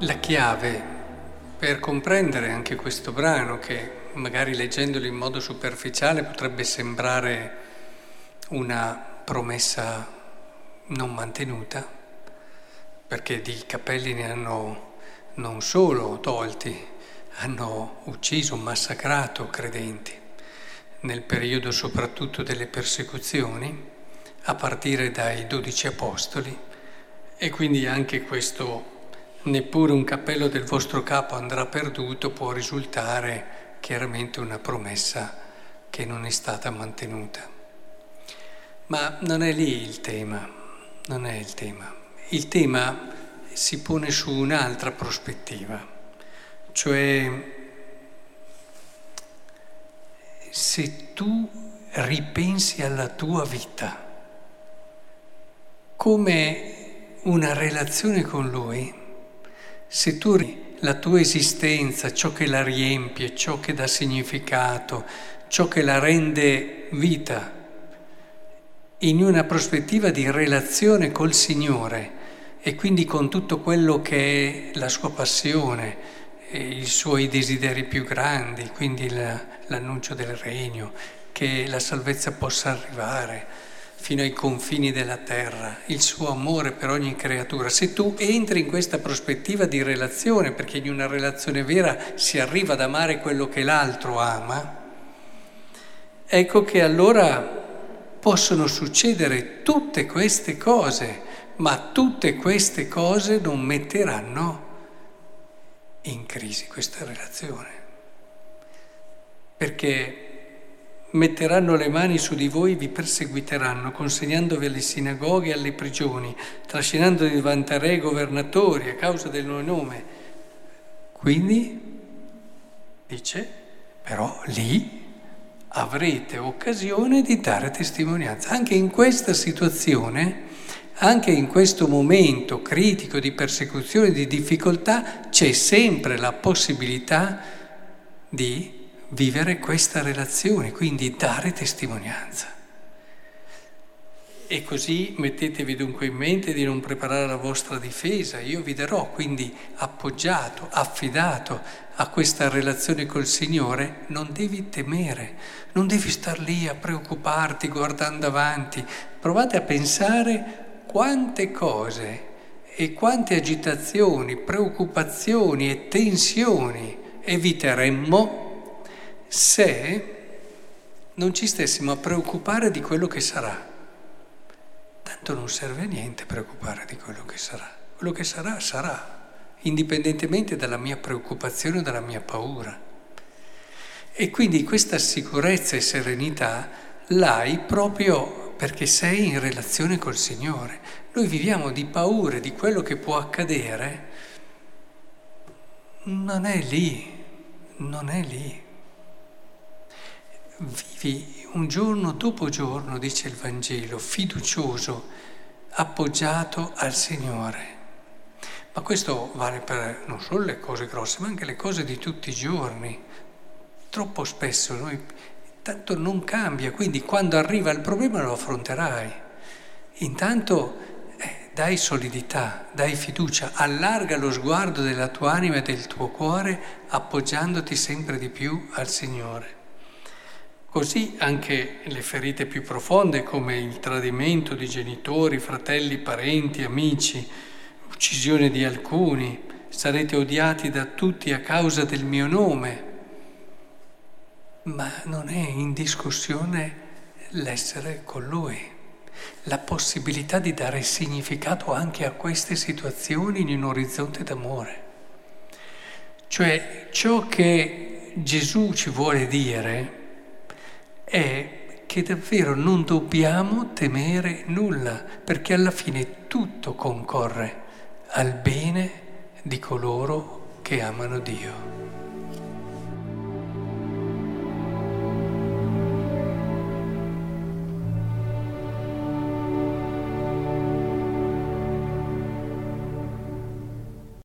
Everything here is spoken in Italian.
La chiave per comprendere anche questo brano, che magari leggendolo in modo superficiale potrebbe sembrare una promessa non mantenuta, perché di cappelli ne hanno non solo tolti, hanno ucciso, massacrato credenti. Nel periodo soprattutto delle persecuzioni, a partire dai dodici apostoli, e quindi anche questo neppure un cappello del vostro capo andrà perduto può risultare chiaramente una promessa che non è stata mantenuta. Ma non è lì il tema, non è il tema. Il tema si pone su un'altra prospettiva, cioè se tu ripensi alla tua vita come una relazione con Lui, se tu la tua esistenza, ciò che la riempie, ciò che dà significato, ciò che la rende vita, in una prospettiva di relazione col Signore, e quindi con tutto quello che è la sua passione, i suoi desideri più grandi, quindi l'annuncio del regno, che la salvezza possa arrivare fino ai confini della terra, il suo amore per ogni creatura. Se tu entri in questa prospettiva di relazione, perché in una relazione vera si arriva ad amare quello che l'altro ama, ecco che allora possono succedere tutte queste cose ma tutte queste cose non metteranno in crisi questa relazione, perché metteranno le mani su di voi, vi perseguiteranno, consegnandovi alle sinagoghe e alle prigioni, trascinandovi davanti a re governatori a causa del loro nome. Quindi, dice, però lì avrete occasione di dare testimonianza. Anche in questa situazione anche in questo momento critico di persecuzione, di difficoltà, c'è sempre la possibilità di vivere questa relazione, quindi dare testimonianza. E così mettetevi dunque in mente di non preparare la vostra difesa, io vi darò, quindi appoggiato, affidato a questa relazione col Signore, non devi temere, non devi star lì a preoccuparti guardando avanti, provate a pensare quante cose e quante agitazioni, preoccupazioni e tensioni eviteremmo se non ci stessimo a preoccupare di quello che sarà. Tanto non serve a niente preoccupare di quello che sarà. Quello che sarà, sarà, indipendentemente dalla mia preoccupazione o dalla mia paura. E quindi questa sicurezza e serenità l'hai proprio perché sei in relazione col Signore. Noi viviamo di paure di quello che può accadere. Non è lì, non è lì. Vivi un giorno dopo giorno, dice il Vangelo, fiducioso, appoggiato al Signore. Ma questo vale per non solo le cose grosse, ma anche le cose di tutti i giorni. Troppo spesso noi tanto non cambia, quindi quando arriva il problema lo affronterai. Intanto eh, dai solidità, dai fiducia, allarga lo sguardo della tua anima e del tuo cuore appoggiandoti sempre di più al Signore. Così anche le ferite più profonde come il tradimento di genitori, fratelli, parenti, amici, uccisione di alcuni, sarete odiati da tutti a causa del mio nome ma non è in discussione l'essere con Lui, la possibilità di dare significato anche a queste situazioni in un orizzonte d'amore. Cioè ciò che Gesù ci vuole dire è che davvero non dobbiamo temere nulla, perché alla fine tutto concorre al bene di coloro che amano Dio.